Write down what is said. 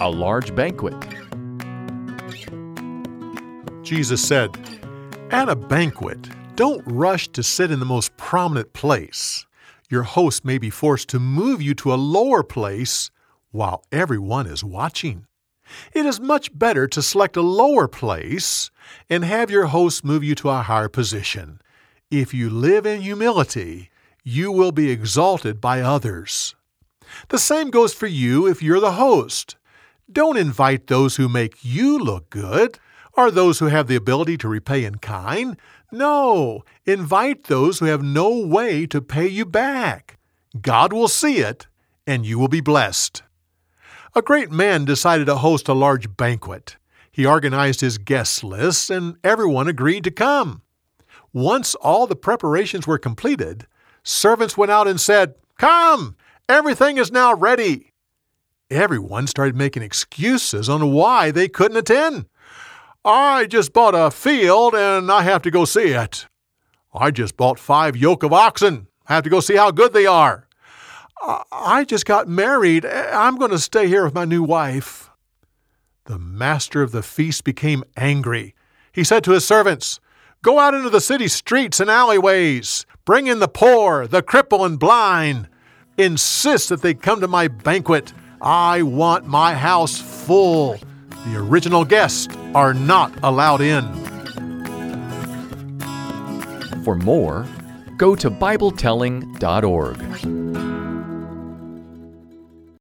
a large banquet. Jesus said, At a banquet, don't rush to sit in the most prominent place. Your host may be forced to move you to a lower place while everyone is watching. It is much better to select a lower place and have your host move you to a higher position. If you live in humility, you will be exalted by others. The same goes for you if you're the host. Don't invite those who make you look good or those who have the ability to repay in kind. No, invite those who have no way to pay you back. God will see it, and you will be blessed. A great man decided to host a large banquet. He organized his guest list, and everyone agreed to come. Once all the preparations were completed, servants went out and said, Come! Everything is now ready. Everyone started making excuses on why they couldn't attend. I just bought a field and I have to go see it. I just bought five yoke of oxen. I have to go see how good they are. I just got married. I'm going to stay here with my new wife. The master of the feast became angry. He said to his servants, Go out into the city streets and alleyways. Bring in the poor, the cripple, and blind. Insist that they come to my banquet. I want my house full. The original guests are not allowed in. For more, go to BibleTelling.org.